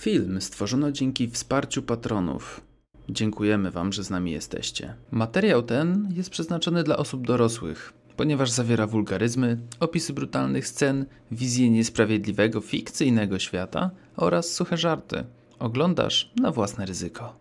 Film stworzono dzięki wsparciu patronów. Dziękujemy Wam, że z nami jesteście. Materiał ten jest przeznaczony dla osób dorosłych, ponieważ zawiera wulgaryzmy, opisy brutalnych scen, wizję niesprawiedliwego, fikcyjnego świata oraz suche żarty. Oglądasz na własne ryzyko.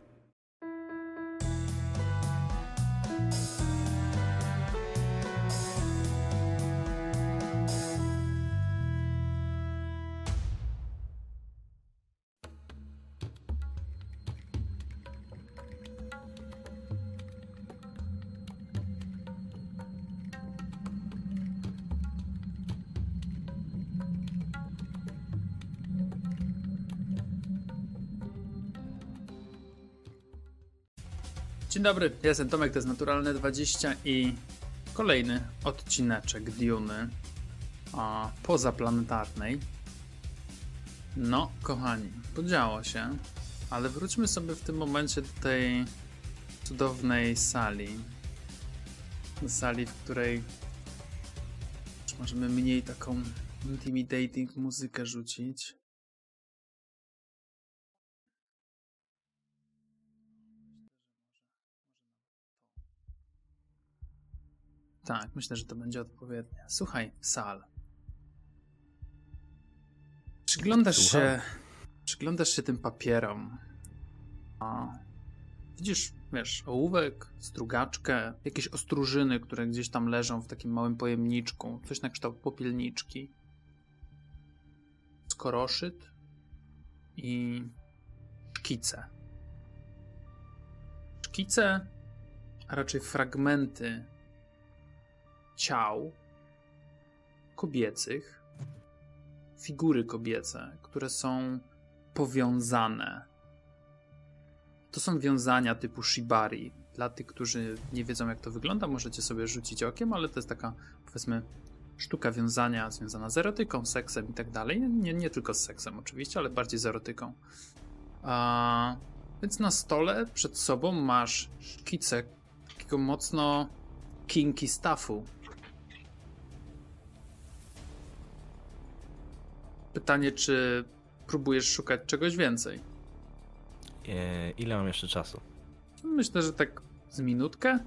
Dzień dobry, ja jestem Tomek, to jest Naturalne 20 i kolejny odcineczek Diony a, pozaplanetarnej. No, kochani, podziało się, ale wróćmy sobie w tym momencie do tej cudownej sali. Do sali, w której możemy mniej taką intimidating muzykę rzucić. Tak, myślę, że to będzie odpowiednie. Słuchaj, Sal. Przyglądasz Słucham. się. Przyglądasz się tym papierom. A widzisz, wiesz, ołówek, strugaczkę, jakieś ostróżyny, które gdzieś tam leżą w takim małym pojemniczku, coś na kształt popielniczki. Skoroszyt i szkice. Szkice, a raczej fragmenty ciał kobiecych, figury kobiece, które są powiązane. To są wiązania typu shibari. Dla tych, którzy nie wiedzą, jak to wygląda, możecie sobie rzucić okiem, ale to jest taka, powiedzmy, sztuka wiązania związana z erotyką, seksem i tak dalej. Nie, nie tylko z seksem, oczywiście, ale bardziej z erotyką. A, więc na stole przed sobą masz szkicę takiego mocno kinky stuffu, Pytanie, czy próbujesz szukać czegoś więcej? E, ile mam jeszcze czasu? Myślę, że tak z minutkę.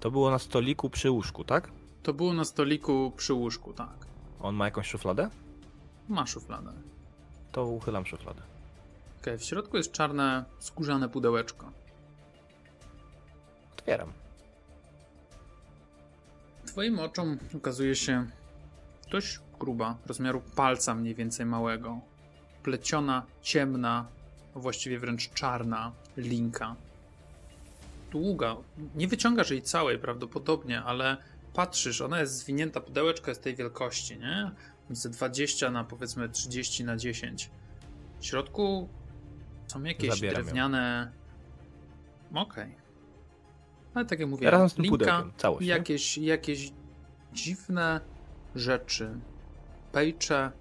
To było na stoliku przy łóżku, tak? To było na stoliku przy łóżku, tak. On ma jakąś szufladę? Ma szufladę. To uchylam szufladę. Okej, okay, w środku jest czarne, skórzane pudełeczko. Otwieram. Twoim oczom ukazuje się dość gruba, rozmiaru palca mniej więcej małego. Pleciona, ciemna, właściwie wręcz czarna linka. Długa. Nie wyciągasz jej całej prawdopodobnie, ale patrzysz, ona jest zwinięta, pudełeczko jest tej wielkości, nie? Ze 20 na powiedzmy 30 na 10. W środku są jakieś Zabieram drewniane... Okej. Okay. Ale tak jak mówię, Razem z tym linka, pudełkiem, całość, jakieś, jakieś dziwne rzeczy pejcze,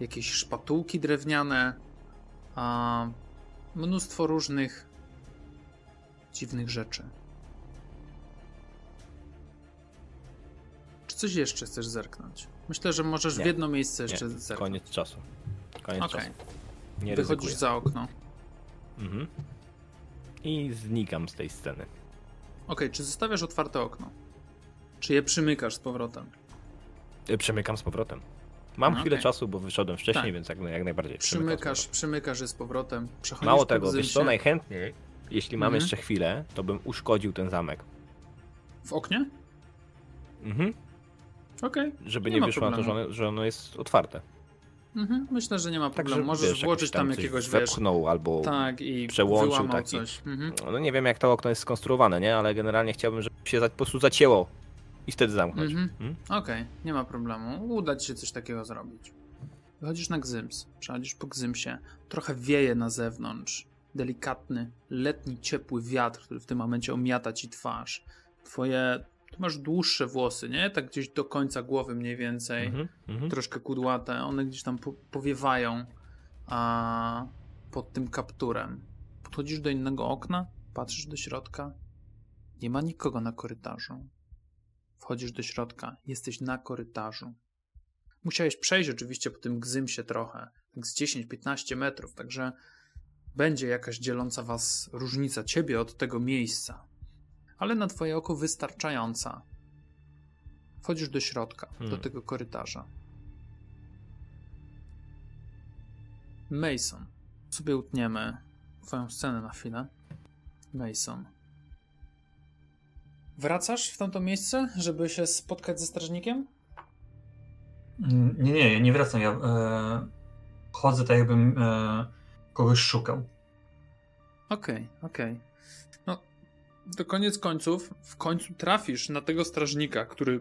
jakieś szpatułki drewniane, a mnóstwo różnych dziwnych rzeczy. Czy coś jeszcze chcesz zerknąć? Myślę, że możesz nie, w jedno miejsce jeszcze nie, zerknąć. Koniec czasu. Koniec okay. czasu. Nie Wychodzisz ryzykuję. za okno. Mhm. I znikam z tej sceny. Okej, okay, czy zostawiasz otwarte okno? Czy je przymykasz z powrotem? E, przemykam z powrotem. Mam no, chwilę okay. czasu, bo wyszedłem wcześniej, tak. więc jak, jak najbardziej. Przymykasz, przymykasz je z powrotem. Mało tego, wiesz co, najchętniej, jeśli mam mhm. jeszcze chwilę, to bym uszkodził ten zamek. W oknie? Mhm. Okej. Okay. Żeby nie, nie wyszło na to, że ono, że ono jest otwarte. Mhm, myślę, że nie ma problemu. Tak, Możesz wiesz, włożyć tam, tam jakiegoś wepchnął albo tak, i przełączył taki. Coś. Mhm. No nie wiem jak to okno jest skonstruowane, nie? Ale generalnie chciałbym, żeby się po prostu zacięło i wtedy zamknąć. Mhm. Hmm? Okej, okay, nie ma problemu. Uda ci się coś takiego zrobić. Wychodzisz na Gzyms, przechodzisz po Gzymsie, trochę wieje na zewnątrz. Delikatny, letni, ciepły wiatr, który w tym momencie omiata ci twarz. Twoje ty masz dłuższe włosy, nie? Tak gdzieś do końca głowy mniej więcej. Mm -hmm. Troszkę kudłate. One gdzieś tam po powiewają a, pod tym kapturem. Podchodzisz do innego okna, patrzysz do środka. Nie ma nikogo na korytarzu. Wchodzisz do środka, jesteś na korytarzu. Musiałeś przejść oczywiście po tym gzymsie trochę, tak z 10-15 metrów, także będzie jakaś dzieląca was różnica ciebie od tego miejsca, ale na twoje oko wystarczająca. Wchodzisz do środka, hmm. do tego korytarza. Mason. Sobie utniemy twoją scenę na chwilę. Mason. Wracasz w tamto miejsce, żeby się spotkać ze strażnikiem? Mm, nie, nie, nie wracam. Ja e, chodzę tak, jakbym e, kogoś szukał. Okej, okay, okej. Okay. No, to koniec końców, w końcu trafisz na tego strażnika, który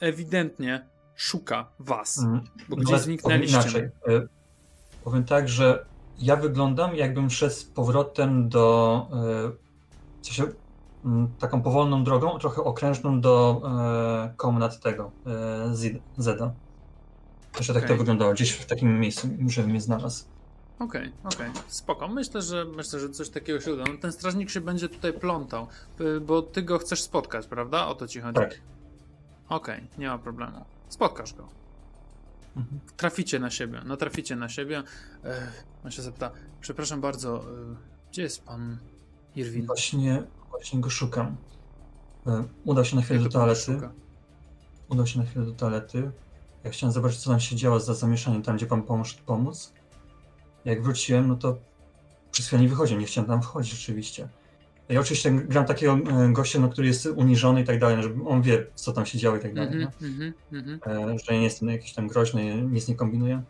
ewidentnie szuka was, mm. bo gdzieś zniknęliście. Inaczej. E, powiem tak, że ja wyglądam jakbym szedł z powrotem do e, w sensie, taką powolną drogą, trochę okrężną do e, komnat tego e, Zeda. Też okay. tak to wyglądało, gdzieś w takim miejscu, żebym mnie znalazł. Okej, okay, okej, okay. spoko. Myślę, że myślę, że coś takiego się uda. No, ten strażnik się będzie tutaj plątał, bo ty go chcesz spotkać, prawda? O to ci chodzi. Tak. Okej, okay, nie ma problemu. Spotkasz go. Mhm. Traficie na siebie, no traficie na siebie. Ech, on się zapyta, przepraszam bardzo, e, gdzie jest pan Irwin? Właśnie, właśnie go szukam. E, udał się na chwilę do toalety. Udał się na chwilę do toalety. Ja chciałem zobaczyć, co tam się działo za zamieszaniem tam, gdzie pan pomógł pomóc. Jak wróciłem, no to przez chwilę nie wychodził, nie chciałem tam wchodzić rzeczywiście. Ja oczywiście gram takiego e, gościa, no, który jest uniżony i tak dalej, żeby on wie, co tam się działo i tak dalej. Mm -hmm, mm -hmm. Że nie jestem jakiś tam groźny, nic nie kombinuję.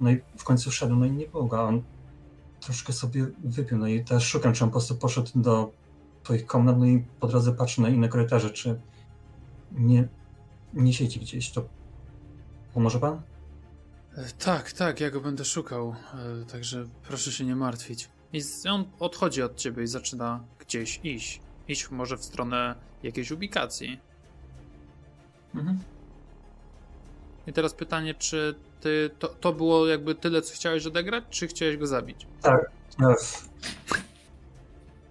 No i w końcu wszedł, no i nie było go. On troszkę sobie wypił, no i też szukam, czy on po prostu poszedł do twoich komnat, no i po drodze patrzę na inne korytarze, czy nie, nie siedzi gdzieś. To pomoże pan? E, tak, tak, ja go będę szukał, także proszę się nie martwić. I on odchodzi od ciebie i zaczyna gdzieś iść. Iść może w stronę jakiejś ubikacji. Mhm. I teraz pytanie, czy ty, to, to było jakby tyle, co chciałeś odegrać, czy chciałeś go zabić? Tak.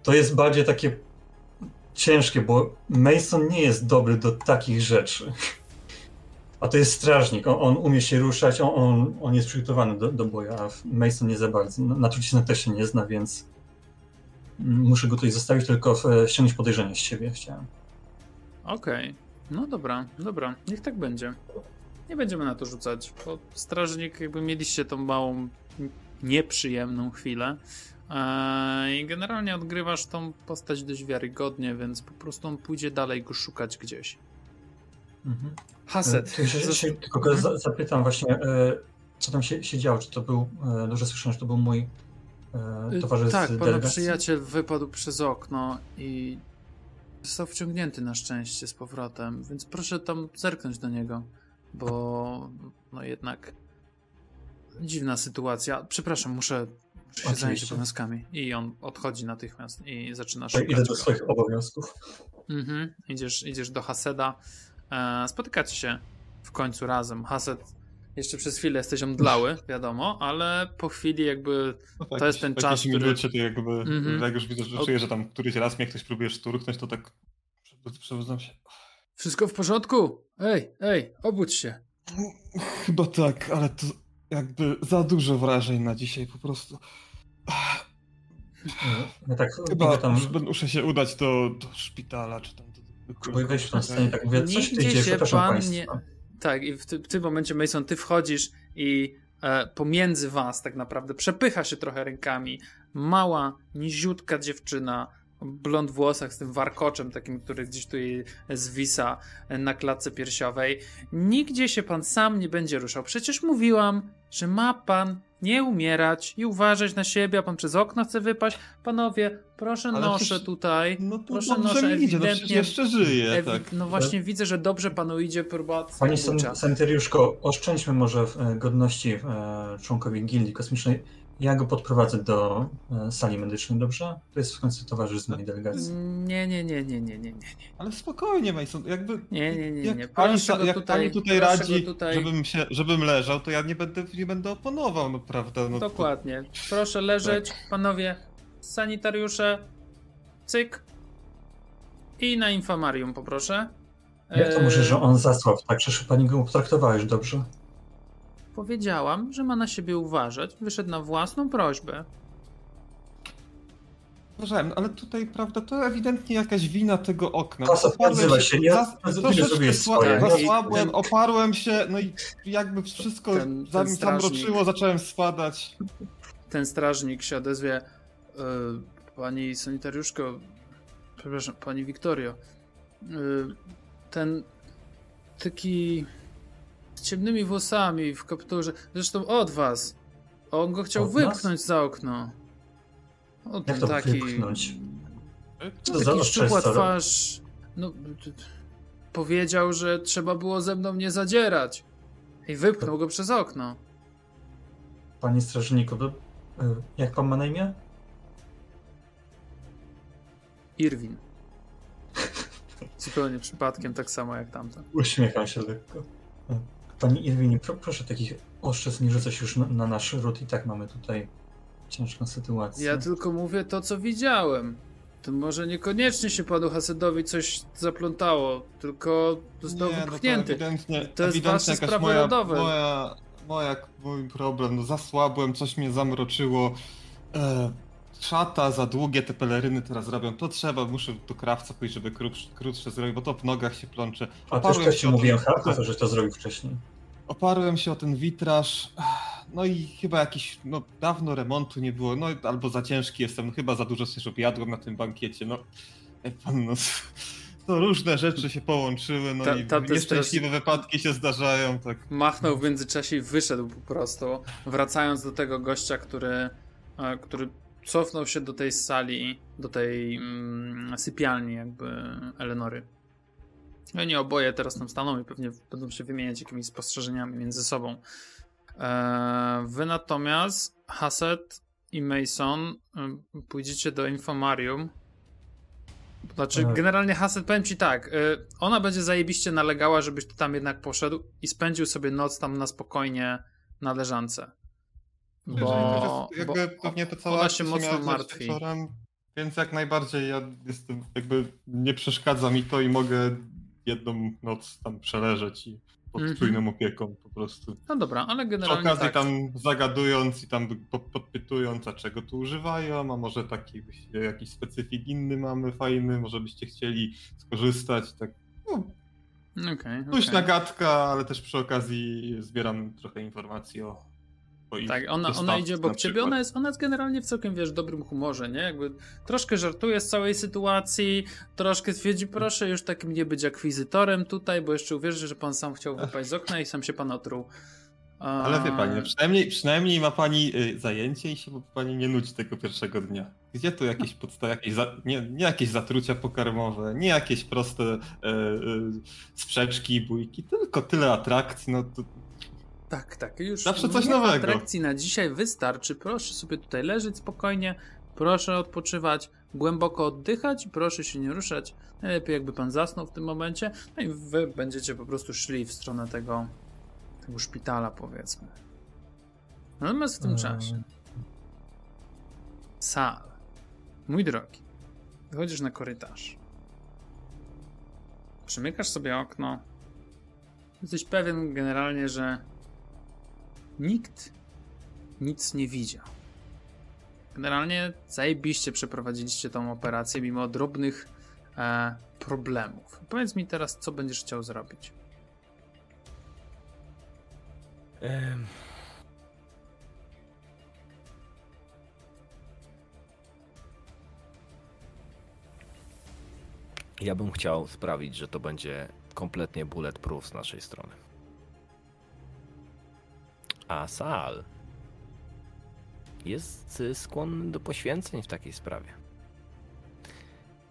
To jest bardziej takie ciężkie, bo Mason nie jest dobry do takich rzeczy. A to jest strażnik, on, on umie się ruszać, on, on, on jest przygotowany do, do boja, a Mason nie za bardzo. Na truciznach też się nie zna, więc muszę go tutaj zostawić, tylko ściągnąć podejrzenie z siebie chciałem. Okej, okay. no dobra, dobra, niech tak będzie. Nie będziemy na to rzucać, bo strażnik, jakby mieliście tą małą, nieprzyjemną chwilę i generalnie odgrywasz tą postać dość wiarygodnie, więc po prostu on pójdzie dalej go szukać gdzieś. Mhm. Haset. E, się, tylko mhm. zapytam właśnie, e, co tam się, się działo? Czy to był, dobrze słyszałem, że to był mój towarzysz Tak, pana przyjaciel wypadł przez okno i został wciągnięty na szczęście z powrotem, więc proszę tam zerknąć do niego bo no jednak dziwna sytuacja. Przepraszam, muszę, muszę się zająć obowiązkami. I on odchodzi natychmiast i zaczyna szukać. Idę do swoich obowiązków. Mhm, idziesz, idziesz do Haseda. E, spotykacie się w końcu razem. Hased jeszcze przez chwilę jesteś omdlały, wiadomo, ale po chwili jakby no tak, to jest ten czas, który... Minucie, to jakby, mm-hmm. jak już widzę, że czuję, że tam któryś raz mnie ktoś próbuje szturknąć, to tak przewodzą się. Wszystko w porządku? Ej, ej, obudź się. Chyba tak, ale to jakby za dużo wrażeń na dzisiaj po prostu. No tak, Chyba tam... muszę się udać do, do szpitala, czy tam do... Próbuję wejść w scenie, tak mówię, coś się dzieje, przepraszam nie... Tak, i w, ty, w, tym momencie, Mason, ty wchodzisz i e, pomiędzy was tak naprawdę przepycha się trochę rękami. Mała, niziutka dziewczyna, blond włosach z tym warkoczem takim, który gdzieś tu zwisa na klatce piersiowej. Nigdzie się pan sam nie będzie ruszał. Przecież mówiłam, że ma pan nie umierać i uważać na siebie, a pan przez okno chce wypaść. Panowie, proszę Ale noszę przecież, tutaj. No to proszę noszę ewidentnie. Idzie, no jeszcze żyje. Ewi tak. No właśnie tak. widzę, że dobrze panu idzie próba. Panie sanitariuszko, oszczędźmy może e, godności e, członkowi gildii kosmicznej ja go podprowadzę do e, sali medycznej, dobrze? To jest w końcu towarzysz z mojej delegacji. Nie, nie, nie, nie, nie, nie, nie. Ale spokojnie, Mason, jakby... Nie, nie, nie, nie. Proszę pani, jak tutaj, pani tutaj radzi, tutaj... Żebym, się, żebym leżał, to ja nie będę, nie będę oponował, no prawda? No, Dokładnie. Proszę leżeć, tak. panowie, sanitariusze, cyk i na infamarium poproszę. Jak to może, że on zasłał tak? Przecież pani go potraktowałeś dobrze. Powiedziałam, że ma na siebie uważać. Wyszedł na własną prośbę. Uważałem, ale tutaj, prawda, to ewidentnie jakaś wina tego okna. Oparłem się, się, nie, zas, troszeczkę sła, zasłabłem, oparłem się, no i jakby wszystko ten, ten zamroczyło, zacząłem spadać. Ten strażnik się odezwie, e, pani sanitariuszko, przepraszam, pani Wiktorio, e, ten taki z ciemnymi włosami w kapturze, zresztą od was. On go chciał od wypchnąć nas? za okno. O, Jak to taki. Wypchnąć? Co taki szczupła twarz. No, powiedział, że trzeba było ze mną nie zadzierać. I wypchnął go przez okno. Panie strażniku, to, e, jak pan ma na imię? Irwin. Zupełnie przypadkiem, tak samo jak tamten. Uśmiecham się lekko. Pani Irwinie, pro, proszę takich oszczędz nie rzucać już na, na nasz ród i tak mamy tutaj ciężką sytuację. Ja tylko mówię to, co widziałem. To może niekoniecznie się panu Hasedowi coś zaplątało, tylko został nie, wypchnięty. No to, ewidentnie, to jest wasze sprawy moja, rodowe. Moja, moja, mój problem, no zasłabłem, coś mnie zamroczyło. E, szata, za długie te peleryny teraz robią, to trzeba, muszę do krawca pójść, żeby krótsze, krótsze zrobić, bo to w nogach się plącze. A też wcześniej mówiłem Harkow, że to zrobił wcześniej. Oparłem się o ten witraż, no i chyba jakiś, no dawno remontu nie było, no albo za ciężki jestem, no, chyba za dużo się objadłem na tym bankiecie, no. Pan, no to różne rzeczy się połączyły, no Ta, i nieszczęśliwe teraz... wypadki się zdarzają, tak. Machnął w międzyczasie i wyszedł po prostu, wracając do tego gościa, który, e, który cofnął się do tej sali, do tej mm, sypialni jakby Elenory. Oni oboje teraz tam staną i pewnie będą się wymieniać jakimiś spostrzeżeniami między sobą. Eee, wy natomiast, Haset i Mason, pójdziecie do Infomarium. Znaczy, tak. generalnie Haset, powiem ci tak, y, ona będzie zajebiście nalegała, żebyś ty tam jednak poszedł i spędził sobie noc tam na spokojnie na leżance. Bo, jakby bo pewnie to cała ona się mocno martwi. Wieczorem, więc jak najbardziej ja jestem, jakby nie przeszkadza mi to i mogę jedną noc tam przeleżeć i pod mm -hmm. czujną opieką po prostu. No dobra, ale generalnie Przy okazji tak. tam zagadując i tam podpytując, a czego tu używają, a może taki jakiś specyfik inny mamy fajny, może byście chcieli skorzystać, tak no, Okay, okay. na gadka, ale też przy okazji zbieram trochę informacji o tak, ona, ona idzie obok ciebie, ona jest, ona jest generalnie w całkiem, wiesz, dobrym humorze, nie? Jakby troszkę żartuje z całej sytuacji, troszkę twierdzi, proszę już takim nie być akwizytorem tutaj, bo jeszcze uwierzy, że pan sam chciał wypaść z okna i sam się pan otruł. A... Ale wie pani, no przynajmniej, przynajmniej ma pani y, zajęcie i się pani nie nudzi tego pierwszego dnia. Gdzie tu jakieś podstawy, jakieś za, nie, nie jakieś zatrucia pokarmowe, nie jakieś proste y, y, sprzeczki, bójki, tylko tyle atrakcji, no to tak, tak. Już Zawsze coś nowego. atrakcji na dzisiaj wystarczy. Proszę sobie tutaj leżeć spokojnie, proszę odpoczywać, głęboko oddychać, proszę się nie ruszać. Najlepiej jakby pan zasnął w tym momencie. No i wy będziecie po prostu szli w stronę tego, tego szpitala, powiedzmy. Natomiast w tym hmm. czasie. Sal. Mój drogi. Wychodzisz na korytarz. Przymykasz sobie okno. Jesteś pewien generalnie, że nikt nic nie widział. Generalnie zajebiście przeprowadziliście tą operację mimo drobnych e, problemów. Powiedz mi teraz, co będziesz chciał zrobić. Ja bym chciał sprawić, że to będzie kompletnie bulletproof z naszej strony. A Sal jest y, skłonny do poświęceń w takiej sprawie.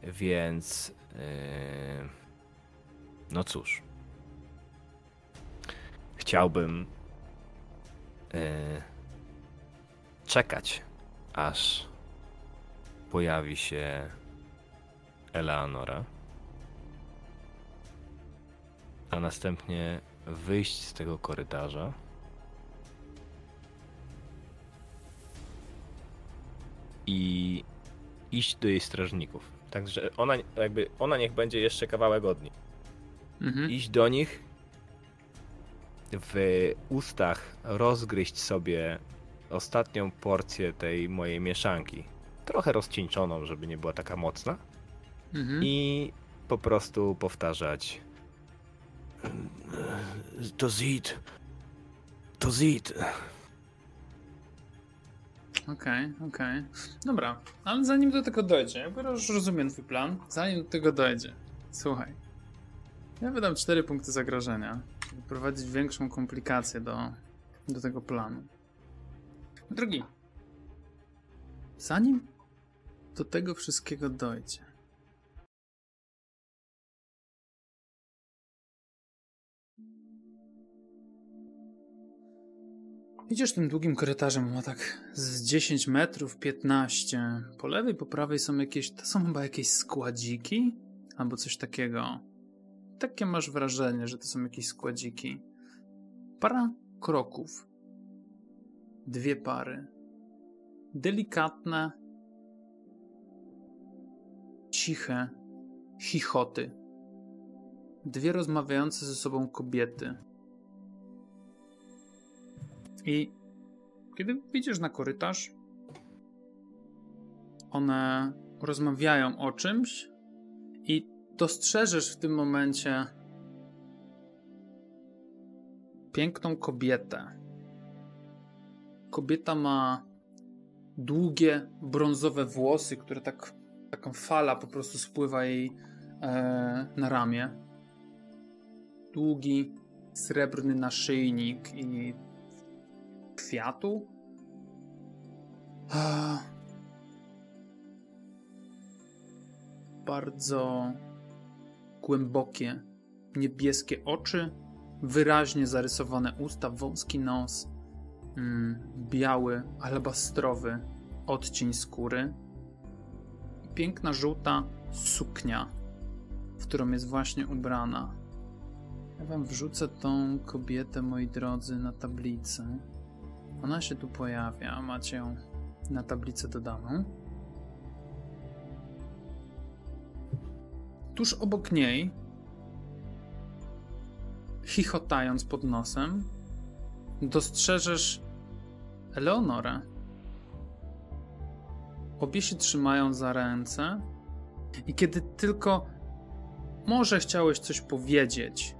Więc. Yy, no cóż. Chciałbym yy, czekać, aż pojawi się Eleanora, a następnie wyjść z tego korytarza i iść do jej strażników. Także ona, jakby, ona niech będzie jeszcze kawałek od nich. mhm. iść do nich, w ustach rozgryźć sobie ostatnią porcję tej mojej mieszanki. Trochę rozcieńczoną, żeby nie była taka mocna. Mhm. I po prostu powtarzać. To zid. To zid. Okej, okay, okej. Okay. Dobra, ale zanim do tego dojdzie, jakby już rozumiem twój plan, zanim do tego dojdzie, słuchaj. Ja wydam cztery punkty zagrożenia, żeby prowadzić większą komplikację do, do tego planu. Drugi. Zanim do tego wszystkiego dojdzie, Idziesz tym długim korytarzem, ma tak z 10 metrów, 15. Po lewej, po prawej są jakieś, to są chyba jakieś składziki? Albo coś takiego. Takie masz wrażenie, że to są jakieś składziki. Para kroków. Dwie pary. Delikatne, ciche chichoty. Dwie rozmawiające ze sobą kobiety i kiedy widzisz na korytarz, one rozmawiają o czymś i dostrzeżesz w tym momencie piękną kobietę. Kobieta ma długie, brązowe włosy, które tak, taką fala po prostu spływa jej e, na ramię. Długi, srebrny naszyjnik i kwiatu. Bardzo głębokie, niebieskie oczy, wyraźnie zarysowane usta, wąski nos, mm, biały, alabastrowy odcień skóry i piękna żółta suknia, w którą jest właśnie ubrana. Ja wam wrzucę tą kobietę, moi drodzy, na tablicę. Ona się tu pojawia, macie ją na tablicy dodaną. Tuż obok niej, chichotając pod nosem, dostrzeżesz Eleonorę. Obie się trzymają za ręce i kiedy tylko może chciałeś coś powiedzieć,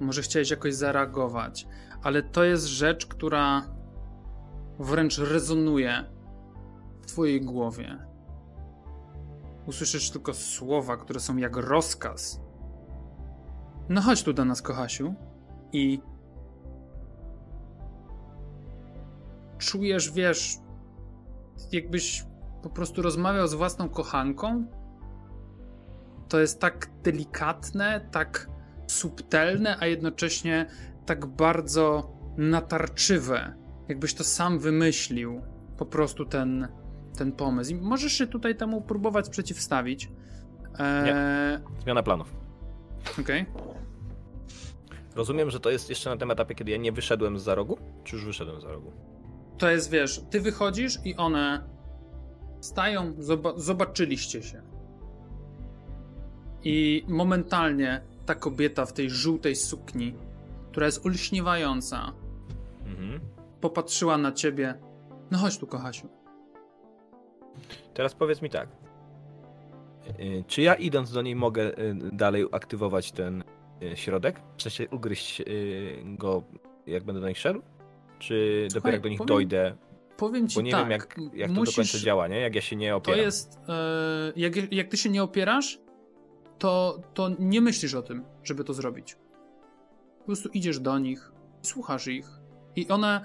może chciałeś jakoś zareagować, ale to jest rzecz, która wręcz rezonuje w Twojej głowie. Usłyszysz tylko słowa, które są jak rozkaz. No chodź tu do nas, kochasiu. I czujesz, wiesz, jakbyś po prostu rozmawiał z własną kochanką. To jest tak delikatne, tak subtelne, a jednocześnie tak bardzo natarczywe, jakbyś to sam wymyślił, po prostu ten, ten pomysł. I możesz się tutaj temu próbować przeciwstawić. Eee... Nie. Zmiana planów. Okej. Okay. Rozumiem, że to jest jeszcze na tym etapie, kiedy ja nie wyszedłem z za rogu? Czy już wyszedłem z za rogu? To jest, wiesz, ty wychodzisz i one stają, zoba zobaczyliście się. I momentalnie ta kobieta w tej żółtej sukni która jest olśniewająca, mhm. popatrzyła na ciebie. No chodź tu, kochasiu. Teraz powiedz mi tak. Y, czy ja idąc do niej mogę y, dalej aktywować ten y, środek? W sensie ugryźć go, jak będę do nich szedł? Czy Słuchaj, dopiero jak do nich powiem, dojdę? Powiem ci Bo nie tak, wiem, jak, jak musisz, to do końca działa, nie? Jak ja się nie opieram. To jest. E, jak, jak ty się nie opierasz, to, to nie myślisz o tym, żeby to zrobić. Po prostu idziesz do nich, słuchasz ich i one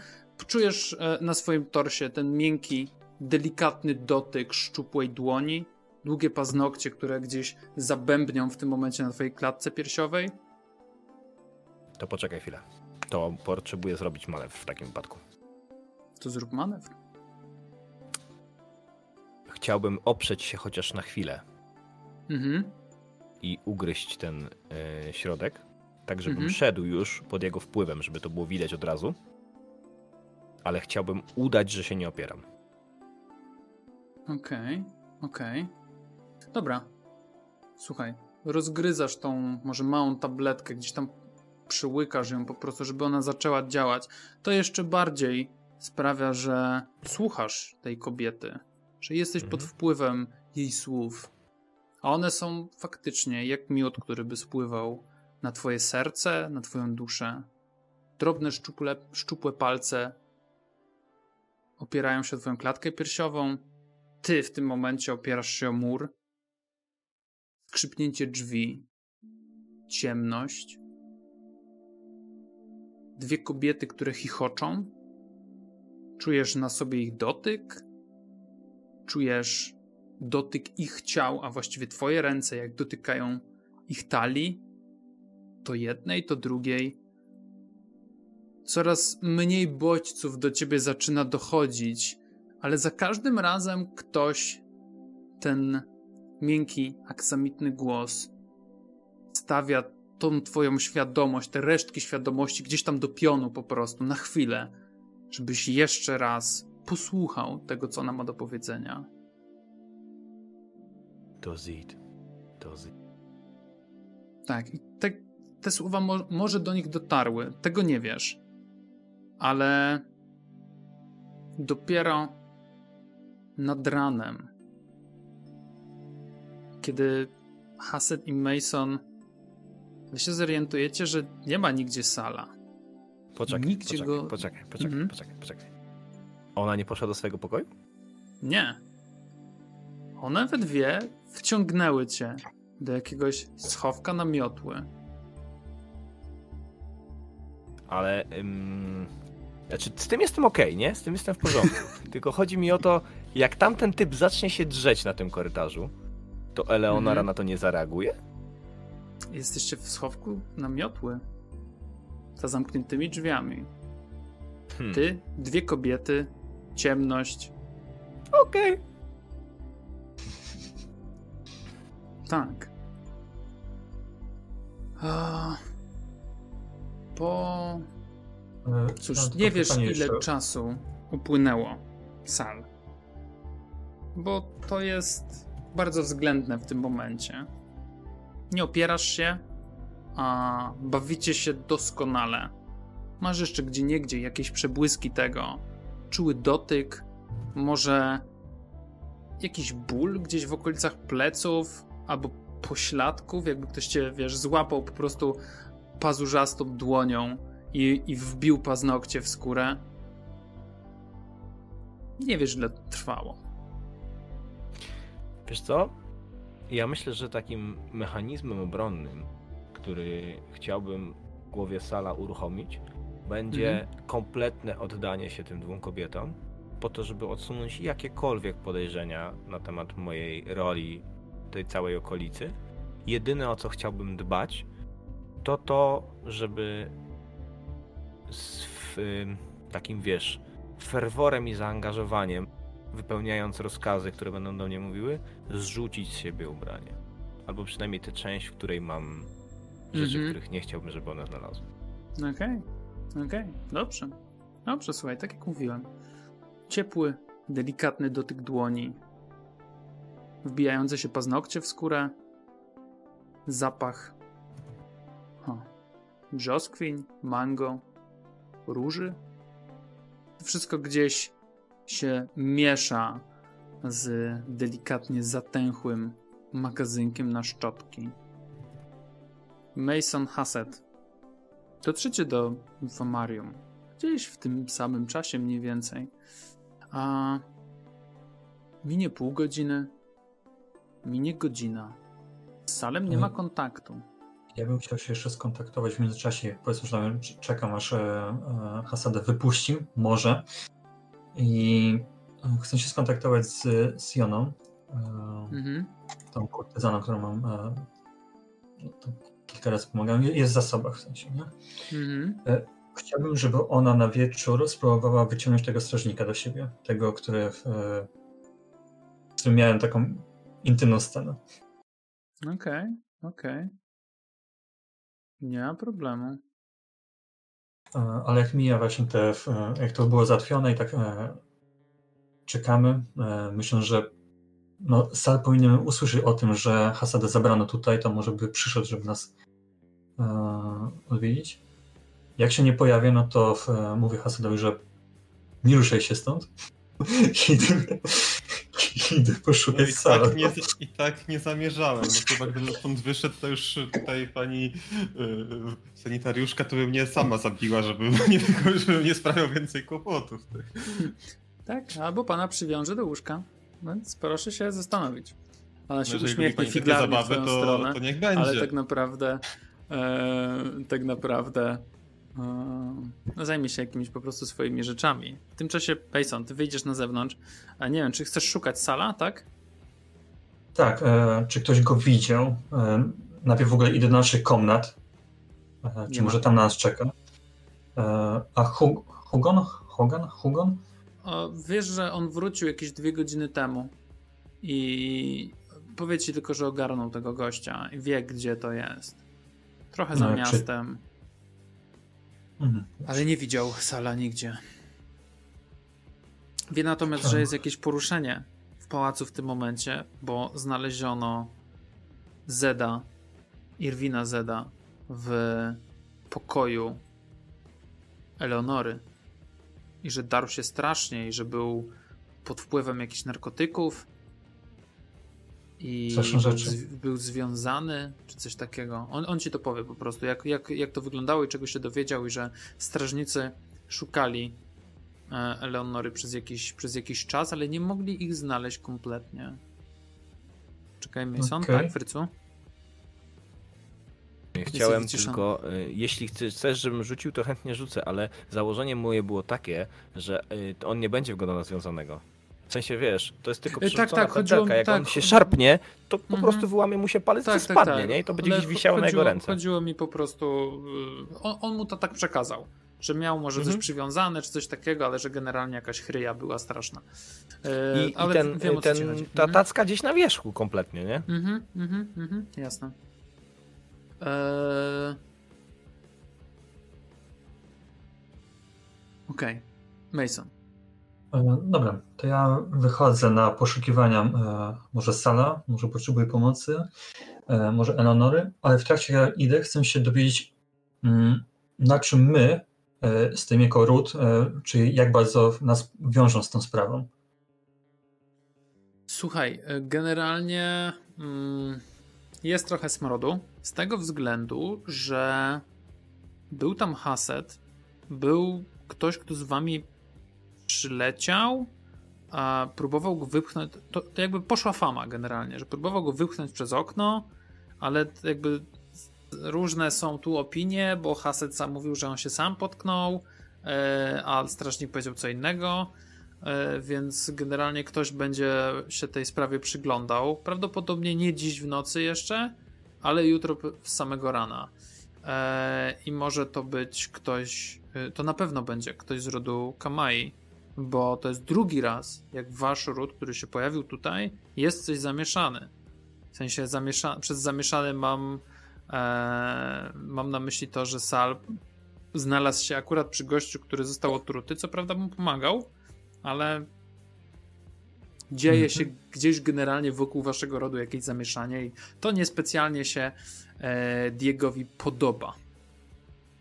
czujesz e, na swoim torsie ten miękki, delikatny dotyk szczupłej dłoni, długie paznokcie, które gdzieś zabębnią w tym momencie na twojej klatce piersiowej. To poczekaj chwilę. To potrzebuję zrobić manewr w takim wypadku. To zrób manewr. Chciałbym oprzeć się chociaż na chwilę. Mhm. I ugryźć ten y, środek tak żebym mhm. szedł już pod jego wpływem, żeby to było widać od razu. Ale chciałbym udać, że się nie opieram. Okej, okay, okej. Okay. Dobra. Słuchaj, rozgryzasz tą może małą tabletkę, gdzieś tam przyłykasz ją po prostu, żeby ona zaczęła działać, to jeszcze bardziej sprawia, że słuchasz tej kobiety, że jesteś pod Mhm. wpływem jej słów. A one są faktycznie jak miód, który by spływał na twoje serce, na twoją duszę. Drobne, szczuple, szczupłe palce opierają się o twoją klatkę piersiową. Ty w tym momencie opierasz się o mur. Skrzypnięcie drzwi. Ciemność. Dwie kobiety, które chichoczą. Czujesz na sobie ich dotyk. Czujesz dotyk ich ciał, a właściwie twoje ręce, jak dotykają ich talii. To jednej, to drugiej. Coraz mniej bodźców do ciebie zaczyna dochodzić, ale za każdym razem ktoś ten miękki, aksamitny głos stawia tą twoją świadomość, te resztki świadomości gdzieś tam do pionu po prostu, na chwilę, żebyś jeszcze raz posłuchał tego, co ona ma do powiedzenia. Does it. Does it. Tak, i te, te słowa mo może do nich dotarły, tego nie wiesz, ale dopiero nad ranem, kiedy Hassett i Mason wy się zorientujecie, że nie ma nigdzie sala. Poczekaj, Nigdzie poczekaj, go- poczekaj, poczekaj, Mhm. poczekaj, poczekaj. Ona nie poszła do swojego pokoju? Nie. One we dwie wciągnęły cię do jakiegoś schowka na miotły. Ale. Ym... Znaczy, z tym jestem okej, nie? Z tym jestem w porządku. Tylko chodzi mi o to, jak tamten typ zacznie się drzeć na tym korytarzu, to Eleonora Mhm. na to nie zareaguje? Jesteście w schowku na miotły. Za zamkniętymi drzwiami. Hmm. Ty, dwie kobiety, ciemność. Okej. Tak. Po. E, Cóż, mam nie wiesz, ile czasu upłynęło sal. Bo to jest bardzo względne w tym momencie. Nie opierasz się, a bawicie się doskonale. Masz jeszcze gdzie niegdzie jakieś przebłyski tego. Czuły dotyk, może jakiś ból gdzieś w okolicach pleców albo pośladków, jakby ktoś cię, wiesz, złapał po prostu pazurzastą dłonią i, i wbił paznokcie w skórę. Nie wiesz, ile trwało. Wiesz co? Ja myślę, że takim mechanizmem obronnym, który chciałbym w głowie Sala uruchomić, będzie Mhm. kompletne oddanie się tym dwóm kobietom, po to, żeby odsunąć jakiekolwiek podejrzenia na temat mojej roli tej całej okolicy. Jedyne o co chciałbym dbać, to to, żeby z takim wiesz, ferworem i zaangażowaniem, wypełniając rozkazy, które będą do mnie mówiły, zrzucić z siebie ubranie. Albo przynajmniej tę część, w której mam rzeczy, Mhm. których nie chciałbym, żeby one znalazły. Okej, okej, dobrze. Dobrze, słuchaj, tak jak mówiłem. Ciepły, delikatny dotyk dłoni, wbijające się paznokcie w skórę, zapach brzoskwiń, mango, róży. To wszystko gdzieś się miesza z delikatnie zatęchłym magazynkiem na szczotki. Mason Hassett Dotrzecie do Infomarium. Gdzieś w tym samym czasie mniej więcej. A minie pół godziny, minie godzina. Z Salem nie ma kontaktu. Ja bym chciał się jeszcze skontaktować w międzyczasie. Powiedzmy, że czekam aż e, e, Hasadę wypuści, może. I e, chcę się skontaktować z Sioną, Mhm. tą kurtyzaną, którą mam kilka razy pomagałem. Jest w zasobach w sensie, nie? Mhm. Chciałbym, żeby ona na wieczór spróbowała wyciągnąć tego strażnika do siebie. Tego, który w, którym miałem taką intymną scenę. Okej, okej. Nie ma problemu. Ale jak mija właśnie te, e, jak to było załatwione i tak e, czekamy, e, myślę, że no, Sal powinien usłyszeć o tym, że Hasada zabrano tutaj, to może by przyszedł, żeby nas odwiedzić. Jak się nie pojawia, no to mówię Hasadowi, że nie ruszaj się stąd. idę, idę poszukać No i, Sala. tak nie, I tak nie zamierzałem. No chyba gdybym stąd wyszedł, to już tutaj pani yy, sanitariuszka to by mnie sama zabiła, żebym nie, żebym nie sprawiał więcej kłopotów. Tak, albo pana przywiąże do łóżka. Więc proszę się zastanowić. Ona się No, uśmiechnie figlarnie w zabawy, twoją to, stronę. to niech będzie. ale tak naprawdę e, tak naprawdę no zajmie się jakimiś po prostu swoimi rzeczami. W tym czasie, Payson, ty wyjdziesz na zewnątrz, a nie wiem, czy chcesz szukać sala, tak? Tak, e, czy ktoś go widział? E, najpierw w ogóle idę do naszych komnat. E, Nie czy ma. może tam na nas czeka? E, a Hug Hugon? Hogan? Hugon? O, wiesz, że on wrócił jakieś dwie godziny temu i powiedz ci tylko, że ogarnął tego gościa i wie, gdzie to jest. Trochę za No, czy- miastem, Mhm. ale nie widział sala nigdzie. Wie natomiast, że jest jakieś poruszenie w pałacu w tym momencie, bo znaleziono Zeda, Irwina Zeda w pokoju Eleonory i że darł się strasznie i że był pod wpływem jakichś narkotyków i był, rzeczy. z, był związany, czy coś takiego. On, on ci to powie po prostu, jak, jak, jak to wyglądało i czego się dowiedział i że strażnicy szukali e, Eleonory przez jakiś, przez jakiś czas, ale nie mogli ich znaleźć kompletnie. Czekaj, Mason, Okej. tak, Frycu? Chciałem tylko, y, jeśli chcesz, żebym rzucił, to chętnie rzucę, ale założenie moje było takie, że y, on nie będzie wyglądał na związanego. W sensie, wiesz, to jest tylko tak, przerzucona tak, mi- pętelka. Jak tak. on się szarpnie, to po Mhm. prostu wyłamie mu się palec, Tak, to tak, spadnie, tak. nie? I to będzie Ale gdzieś wisiało na jego ręce. Chodziło mi po prostu. y, On, on mu to tak przekazał. Że miał może Mhm. coś przywiązane, czy coś takiego, ale że generalnie jakaś chryja była straszna. Y, I, ale i ten, wiem, ten, ta Mhm. tacka gdzieś na wierzchu kompletnie, nie? Mhm, mhm, mhm, jasne. Eee... Okej. Mason. E, Dobra, to ja wychodzę na poszukiwania e, może Sala, może potrzebuję pomocy, e, może Eleonory, ale w trakcie jak idę chcę się dowiedzieć, mm, na czym my z tym jako ród, e, czy jak bardzo nas wiążą z tą sprawą. Słuchaj, generalnie mm, jest trochę smrodu z tego względu, że był tam Haset, był ktoś, kto z wami przyleciał, a próbował go wypchnąć. To, to jakby poszła fama generalnie, że próbował go wypchnąć przez okno, ale jakby różne są tu opinie, bo Haset sam mówił, że on się sam potknął, e, a strażnik powiedział co innego. E, więc generalnie ktoś będzie się tej sprawie przyglądał. Prawdopodobnie nie dziś w nocy jeszcze, ale jutro z samego rana. E, I może to być ktoś, to na pewno będzie ktoś z rodu Kamai, bo to jest drugi raz, jak wasz ród, który się pojawił tutaj, jest coś zamieszany. W sensie zamiesza- przez zamieszany mam, e, mam na myśli to, że Sal znalazł się akurat przy gościu, który został otruty, co prawda mu pomagał, ale dzieje Mhm. się gdzieś generalnie wokół waszego rodu jakieś zamieszanie i to niespecjalnie się e, Diegowi podoba.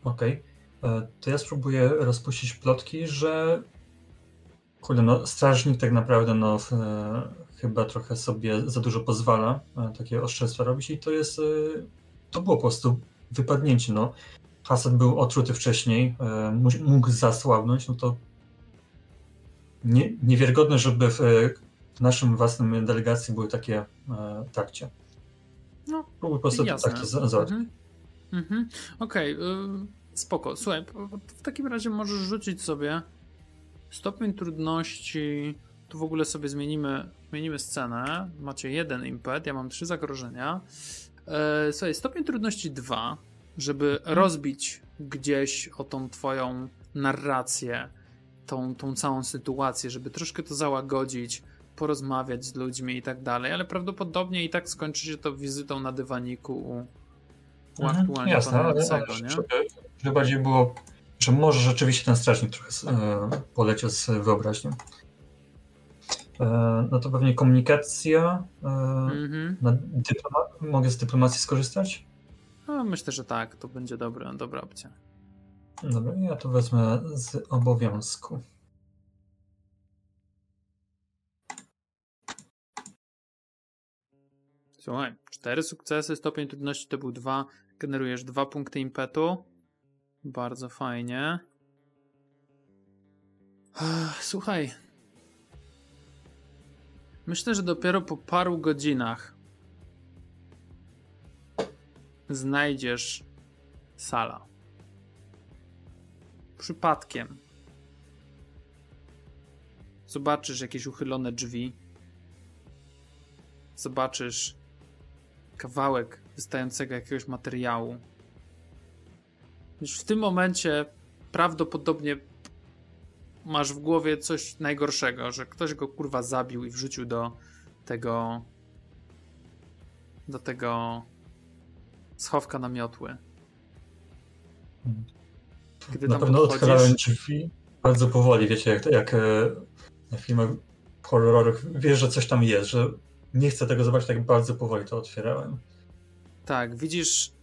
Okej, e, to ja spróbuję rozpuścić plotki, że kurde, no, strażnik tak naprawdę no, e, chyba trochę sobie za dużo pozwala e, takie oszczerstwa robić i to jest, e, to było po prostu wypadnięcie, no. Hasad był otruty wcześniej, mógł zasłabnąć, no to nie, niewiarygodne, żeby w, w naszym własnym delegacji były takie e, trakcie. No, po prostu Jasne. tak to za- załatwić. Mhm. Mhm. Okej, y, spoko. Słuchaj, w takim razie możesz rzucić sobie stopień trudności. Tu w ogóle sobie zmienimy, zmienimy scenę. Macie jeden impet, ja mam trzy zagrożenia. E, słuchaj, stopień trudności 2, żeby rozbić gdzieś o tą twoją narrację, tą, tą całą sytuację, żeby troszkę to załagodzić, porozmawiać z ludźmi i tak dalej, ale prawdopodobnie i tak skończy się to wizytą na dywaniku u, u Mhm, aktualnie Jasne, ale nie? żeby, żeby bardziej było, że może rzeczywiście ten strażnik trochę e, poleciał z wyobraźnią. E, no to pewnie komunikacja. Na dyploma- mogę z dyplomacji skorzystać? No, myślę, że tak, to będzie dobra, dobra opcja. Dobra, ja to wezmę z obowiązku. Słuchaj, cztery sukcesy, stopień trudności to był dwa, generujesz dwa punkty impetu. Bardzo fajnie. Słuchaj. Myślę, że dopiero po paru godzinach znajdziesz sala. Przypadkiem. Zobaczysz jakieś uchylone drzwi. Zobaczysz kawałek wystającego jakiegoś materiału. Już w tym momencie prawdopodobnie masz w głowie coś najgorszego, że ktoś go kurwa zabił i wrzucił do tego do tego schowka na miotły. Kiedy Na tam pewno podchodzisz, otwierałem drzwi bardzo powoli, wiecie, jak, jak e, na filmach horrorowych wiesz, że coś tam jest, że nie chcę tego zobaczyć, tak bardzo powoli to otwierałem. Tak, widzisz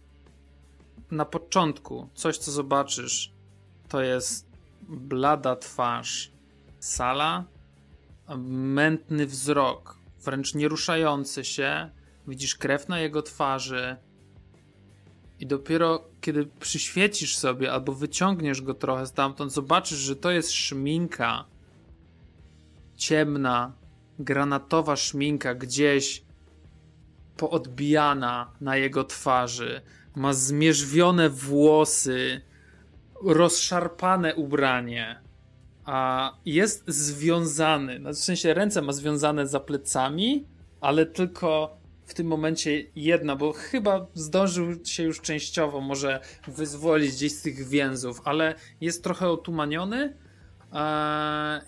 na początku coś, co zobaczysz, to jest blada twarz Sala, mętny wzrok, wręcz nieruszający się. Widzisz krew na jego twarzy. I dopiero kiedy przyświecisz sobie albo wyciągniesz go trochę stamtąd, zobaczysz, że to jest szminka. Ciemna, granatowa szminka gdzieś poodbijana na jego twarzy. Ma zmierzwione włosy, rozszarpane ubranie. A jest związany, no w sensie ręce ma związane za plecami, ale tylko w tym momencie jedna, bo chyba zdążył się już częściowo może wyzwolić gdzieś z tych więzów, ale jest trochę otumaniony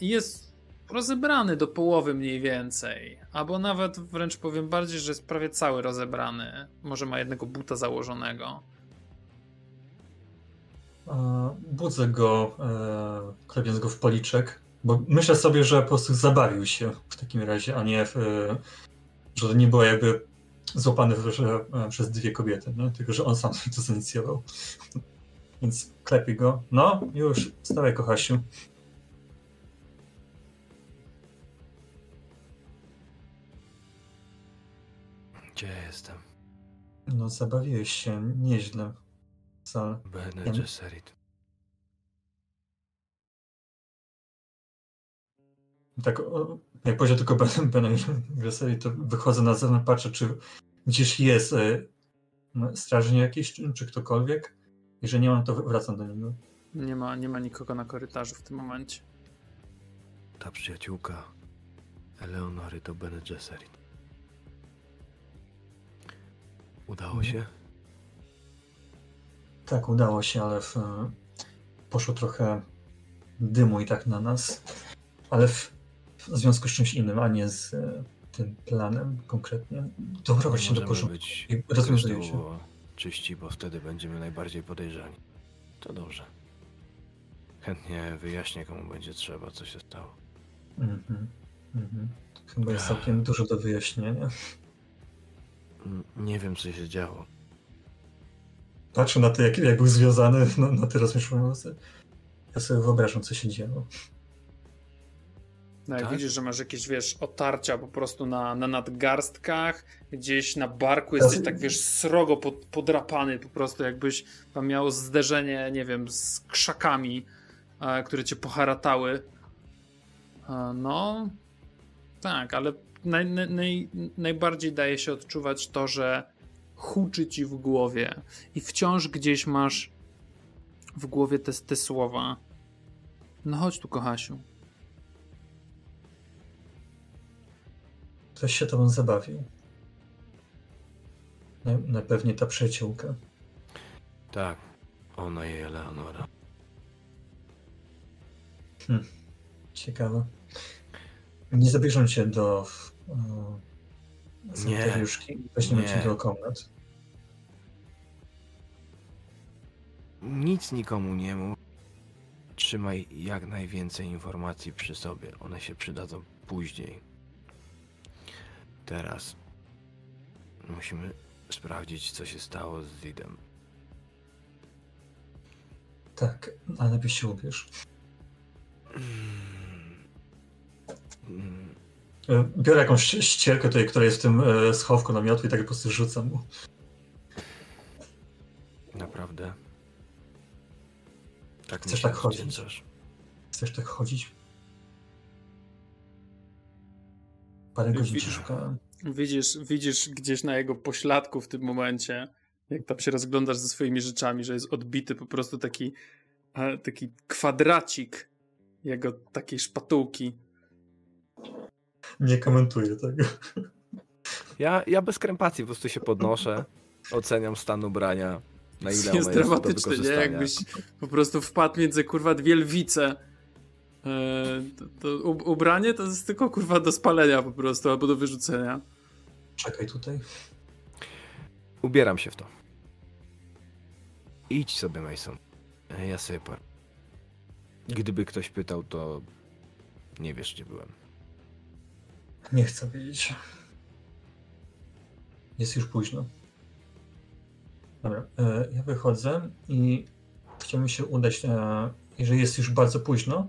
jest rozebrany do połowy mniej więcej. Albo nawet wręcz powiem bardziej, że jest prawie cały rozebrany. Może ma jednego buta założonego. E, Budzę go, e, klepiąc go w policzek, bo myślę sobie, że po prostu zabawił się w takim razie, a nie, w, e, że nie było jakby złapany w, że, przez dwie kobiety, tylko że on sam to zainicjował. Więc klepi go. No, już, wstawaj kochasiu. Gdzie ja jestem? No, zabawiłeś się nieźle. Sal. Bene. Gesserit. Tak, o, jak powiedział tylko Ben, ben Wesoły, to wychodzę na zewnątrz, patrzę, czy gdzieś jest no, strażnik jakiś, czy, czy ktokolwiek. Jeżeli nie mam, to wracam do niego. Nie ma, nie ma nikogo na korytarzu w tym momencie. Ta przyjaciółka Eleonory to Bene Gesserit. Udało się? Tak, udało się, ale w, poszło trochę dymu i tak na nas. Ale w, w związku z czymś innym, a nie z e, tym planem konkretnie. Dobra, Nie właśnie do porządku. I rozwiązuje się. czyści, bo wtedy będziemy najbardziej podejrzani. To dobrze. Chętnie wyjaśnię, komu będzie trzeba, co się stało. Mhm, mhm. Chyba jest całkiem dużo do wyjaśnienia. Nie wiem, co się działo. Patrzę na to, jak, jak był związany, no, na te rozmieszczone. Ja sobie wyobrażam, co się działo. No jak Tak? widzisz, że masz jakieś, wiesz, otarcia po prostu na, na nadgarstkach, gdzieś na barku jesteś tak, wiesz, srogo pod, podrapany po prostu, jakbyś tam miał zderzenie, nie wiem, z krzakami, e, które cię poharatały. E, no, tak, ale naj, naj, naj, najbardziej daje się odczuwać to, że huczy ci w głowie i wciąż gdzieś masz w głowie te, te słowa. No chodź tu, kochasiu. Ktoś się tobą zabawił. Na, na pewnie ta przyjaciółka. Tak, ona i Eleonora. Ciekawe. Nie zabierzą cię do e, Nie. sanitariuszki. Weźmiemy Nie. cię do komnat. Nic nikomu nie mów. Trzymaj jak najwięcej informacji przy sobie. One się przydadzą później. Teraz musimy sprawdzić, co się stało z Zidem. Tak, ale najpierw się ubierz. Mm, E, Biorę jakąś ścierkę tutaj, która jest w tym e, schowku namiotu i tak po prostu rzucam mu. Naprawdę. Tak Chcesz tak chodzić? odwdzięczasz. Chcesz tak chodzić? Parę godzin Wi- cię szukałem. Widzisz, widzisz gdzieś na jego pośladku w tym momencie, jak tam się rozglądasz ze swoimi rzeczami, że jest odbity po prostu taki, e, taki kwadracik jego takiej szpatułki. Nie komentuję tego. Ja, ja bez krępacji po prostu się podnoszę, oceniam stan ubrania, na ile jest jest do dramatyczny, nie? Jakbyś po prostu wpadł między kurwa dwie lwice. E, to, to ubranie to jest tylko kurwa do spalenia po prostu, albo do wyrzucenia. Czekaj tutaj. Ubieram się w to. Idź sobie, Mason. Ja sobie par. Gdyby ktoś pytał, to nie wiesz, gdzie byłem. Nie chcę wiedzieć. Jest już późno. Dobra, e, ja wychodzę i chciałbym się udać, e, jeżeli jest już bardzo późno,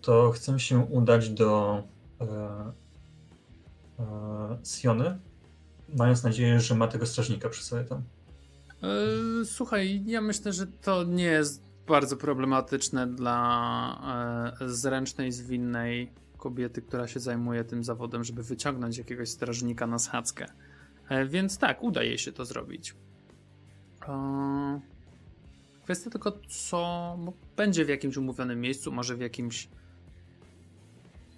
to chcę się udać do e, Siony, mając nadzieję, że ma tego strażnika przy sobie tam. Słuchaj, ja myślę, że to nie jest bardzo problematyczne dla zręcznej, zwinnej kobiety, która się zajmuje tym zawodem, żeby wyciągnąć jakiegoś strażnika na schadzkę. E, Więc tak, udaje się to zrobić. E, Kwestia tylko, co będzie w jakimś umówionym miejscu, może w jakimś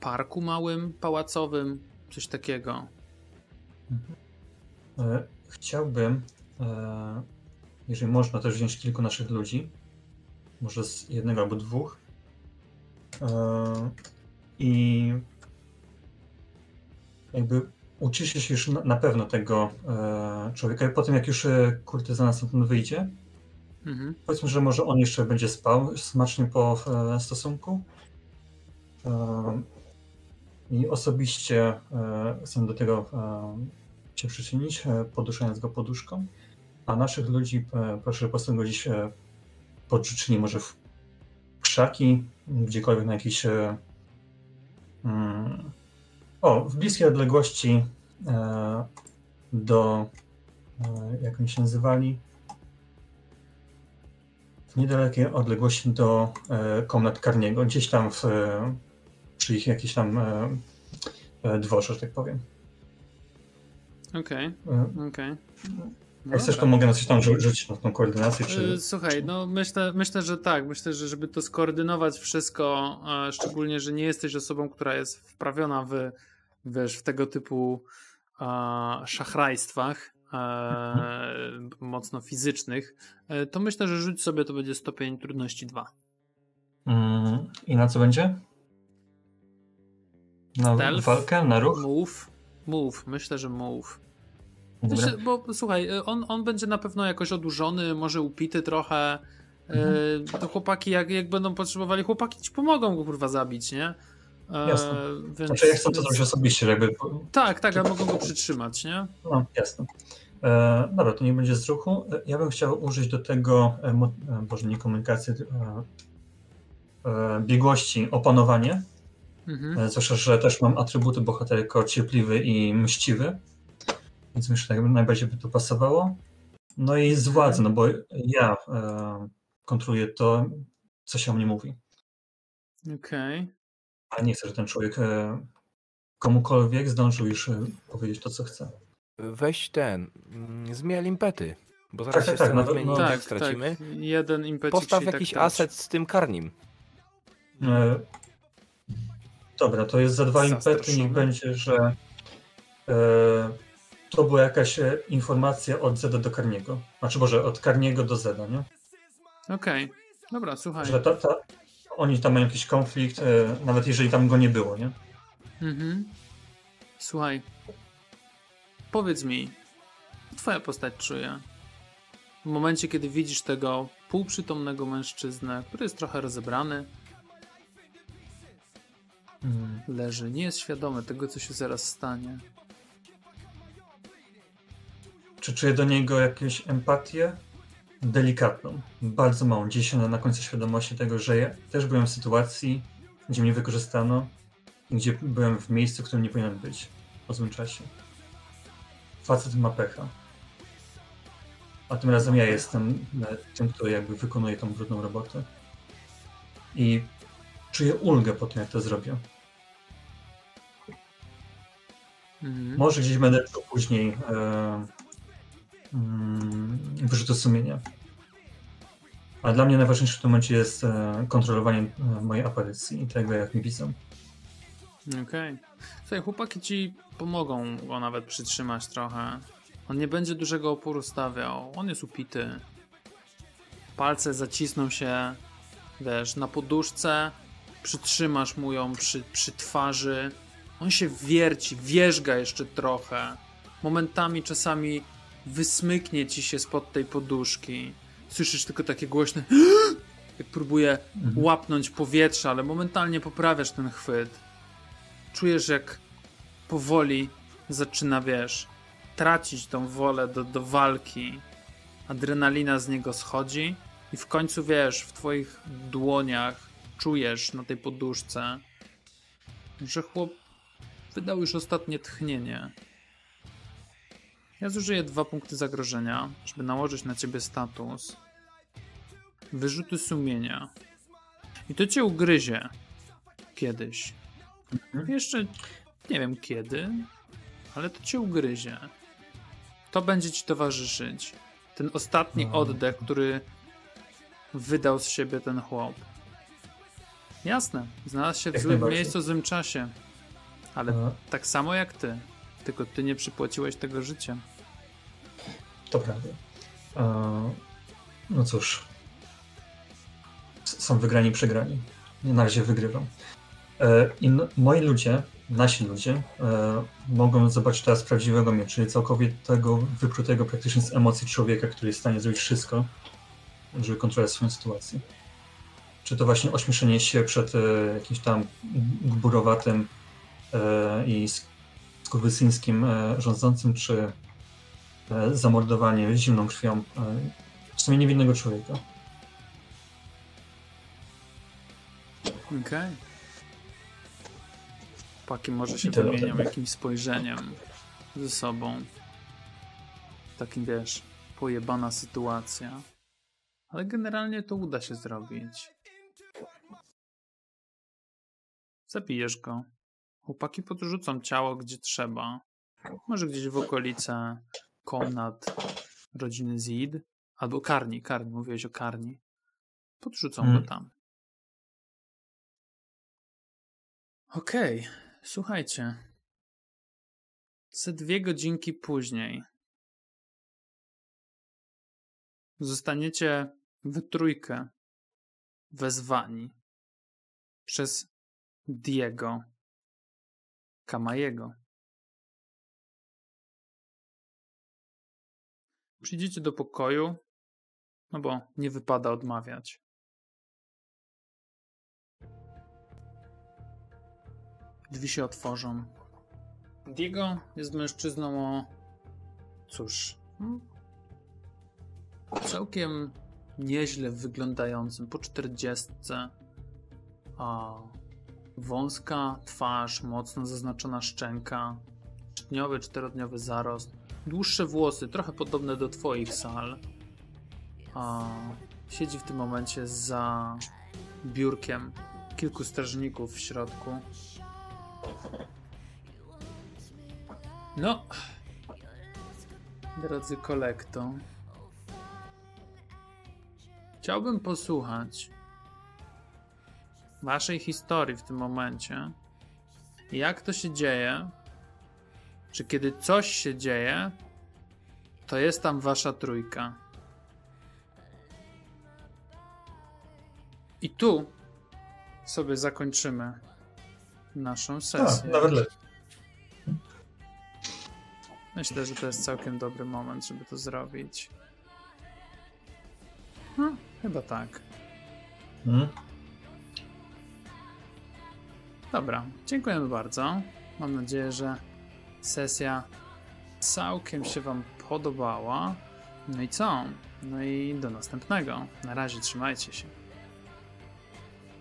parku małym, pałacowym, coś takiego. E, Chciałbym, jeżeli można, też wziąć kilku naszych ludzi, może z jednego albo dwóch. I jakby uczysz się już na, pewno tego e, człowieka. I po tym, jak już e, kurtyzana stamtąd wyjdzie, Mhm. powiedzmy, że może on jeszcze będzie spał smacznie po e, stosunku. E, I osobiście e, chcę do tego e, się przyczynić, e, poduszając go poduszką. A naszych ludzi e, proszę po prostu go gdzieś e, podrzucili może w krzaki, gdziekolwiek na jakiś e, mm, o, w bliskiej odległości e, do e, jak oni się nazywali w niedalekiej odległości do e, komnat Karniego, gdzieś tam w, przy ich jakiejś tam dworze, że tak powiem. Okej, E, okej. Jak chcesz, to mogę na coś tam rzu- rzucić na tą koordynację, czy... E, Słuchaj, no myślę, myślę, że tak. Myślę, że żeby to skoordynować wszystko, e, szczególnie, że nie jesteś osobą, która jest wprawiona w, wiesz, w tego typu e, szachrajstwach e, mocno fizycznych, to myślę, że rzuć sobie to będzie stopień trudności 2. Mm, I na co będzie? Na Stealth? walkę, na ruch? Move, move, myślę, że move. Dobra. Myślę, bo słuchaj, e, on, on będzie na pewno jakoś odurzony, może upity trochę. Mhm. E, To chłopaki, jak, jak będą potrzebowali, chłopaki ci pomogą go kurwa zabić, nie? E, Jasne. Więc, Znaczy ja chcę to zrobić osobiście, jakby... Tak, tak, ale mogą go przytrzymać, nie? No, jasne. E, dobra, to nie będzie z ruchu. E, ja bym chciał użyć do tego, e, e, boże, nie komunikacji, e, biegłości, opanowanie. Mhm. Zwłaszcza, że też mam atrybuty bohatera jako cierpliwy i mściwy. Więc myślę, że najbardziej by to pasowało. No i z władzy, no bo ja e, kontroluję to, co się o mnie mówi. Okej. A nie chcę, że ten człowiek e, komukolwiek zdążył już e, powiedzieć to, co chce. Weź ten, mm, zmiel impety, bo zaraz Tak, się tak, tak, no, tak Tak, stracimy. tak. Jeden impecik Postaw się jakiś tak aset z tym karnim. E, dobra, to jest za dwa impety, niech będzie, że e, to była jakaś e, informacja od Zeda do Karniego. Znaczy, może od Karniego do Zeda, nie? Okej. Dobra, słuchaj. Że ta, ta, oni tam mają jakiś konflikt, e, nawet jeżeli tam go nie było, nie? Mhm. Słuchaj. Powiedz mi, co twoja postać czuje? W momencie, kiedy widzisz tego półprzytomnego mężczyznę, który jest trochę rozebrany, Mm. leży, nie jest świadomy tego, co się zaraz stanie. Czy czuję do niego jakąś empatię? Delikatną, bardzo małą, gdzieś na końcu świadomości tego, że ja też byłem w sytuacji, gdzie mnie wykorzystano, gdzie byłem w miejscu, w którym nie powinienem być po złym czasie. Facet ma pecha. A tym razem ja jestem tym, który jakby wykonuje tą brudną robotę. I czuję ulgę po tym, jak to zrobię. Mhm. Może gdzieś będę czuł później e, wyrzutu sumienia. A dla mnie najważniejsze w tym momencie jest e, kontrolowanie e, mojej aparycji i tego, jak mi widzą. Okej. Słuchaj, chłopaki ci pomogą go nawet przytrzymać trochę. On nie będzie dużego oporu stawiał. On jest upity. Palce zacisną się, wiesz, na poduszce. Przytrzymasz mu ją przy, przy twarzy. On się wierci, wierzga jeszcze trochę. Momentami czasami wysmyknie ci się spod tej poduszki. Słyszysz tylko takie głośne jak próbuje Mhm. łapnąć powietrze, ale momentalnie poprawiasz ten chwyt. Czujesz, jak powoli zaczyna, wiesz, tracić tą wolę do, do walki. Adrenalina z niego schodzi i w końcu, wiesz, w twoich dłoniach czujesz na tej poduszce, że chłop wydał już ostatnie tchnienie. Ja zużyję dwa punkty zagrożenia, żeby nałożyć na ciebie status. Wyrzuty sumienia. I to cię ugryzie. Kiedyś. Mhm. Jeszcze nie wiem kiedy, ale to cię ugryzie. To będzie ci towarzyszyć. Ten ostatni No. oddech, który wydał z siebie ten chłop. Jasne, znalazł się w Jak złym miejscu, w złym czasie. Ale E, tak samo jak ty. Tylko ty nie przypłaciłeś tego życia. To prawda. No cóż. Są wygrani przegrani. Na razie wygrywam. E, I moi ludzie, nasi ludzie, e, mogą zobaczyć teraz prawdziwego mnie, czyli całkowitego, wyprutego praktycznie z emocji człowieka, który jest w stanie zrobić wszystko, żeby kontrolować swoją sytuację. Czy to właśnie ośmieszenie się przed e, jakimś tam gburowatym i skurwysyńskim e, rządzącym, czy e, zamordowanie zimną krwią e, w sumie niewinnego człowieka. Okej. Chłopaki może się wymienią jakimś spojrzeniem ze sobą. Takim wiesz, pojebana sytuacja. Ale generalnie to uda się zrobić. Zabijesz go. Chłopaki podrzucą ciało gdzie trzeba. Może gdzieś w okolice komnat rodziny Zid. Albo Karni, Karni, mówiłeś o Karni. Podrzucą Mm. go tam. Okej, słuchajcie. Ze dwie godzinki później zostaniecie w trójkę wezwani przez Diego Kamajego. Przyjdziecie do pokoju, no bo nie wypada odmawiać. Drzwi się otworzą. Diego jest mężczyzną o. Cóż. hmm, Całkiem nieźle wyglądającym, po czterdziestce. A wąska twarz, mocno zaznaczona szczęka, trzydniowy, czterodniowy zarost, dłuższe włosy, trochę podobne do twoich sal. A siedzi w tym momencie za biurkiem kilku strażników w środku. No, drodzy kolekto, chciałbym posłuchać waszej historii w tym momencie. Jak to się dzieje, że kiedy coś się dzieje, to jest tam wasza trójka. I tu sobie zakończymy naszą Tak, sesję. nawet lepiej. Myślę, że to jest całkiem dobry moment, żeby to zrobić. No, chyba tak. Mhm. Dobra, dziękujemy bardzo. Mam nadzieję, że sesja całkiem się Wam podobała. No i co? No i do następnego. Na razie trzymajcie się.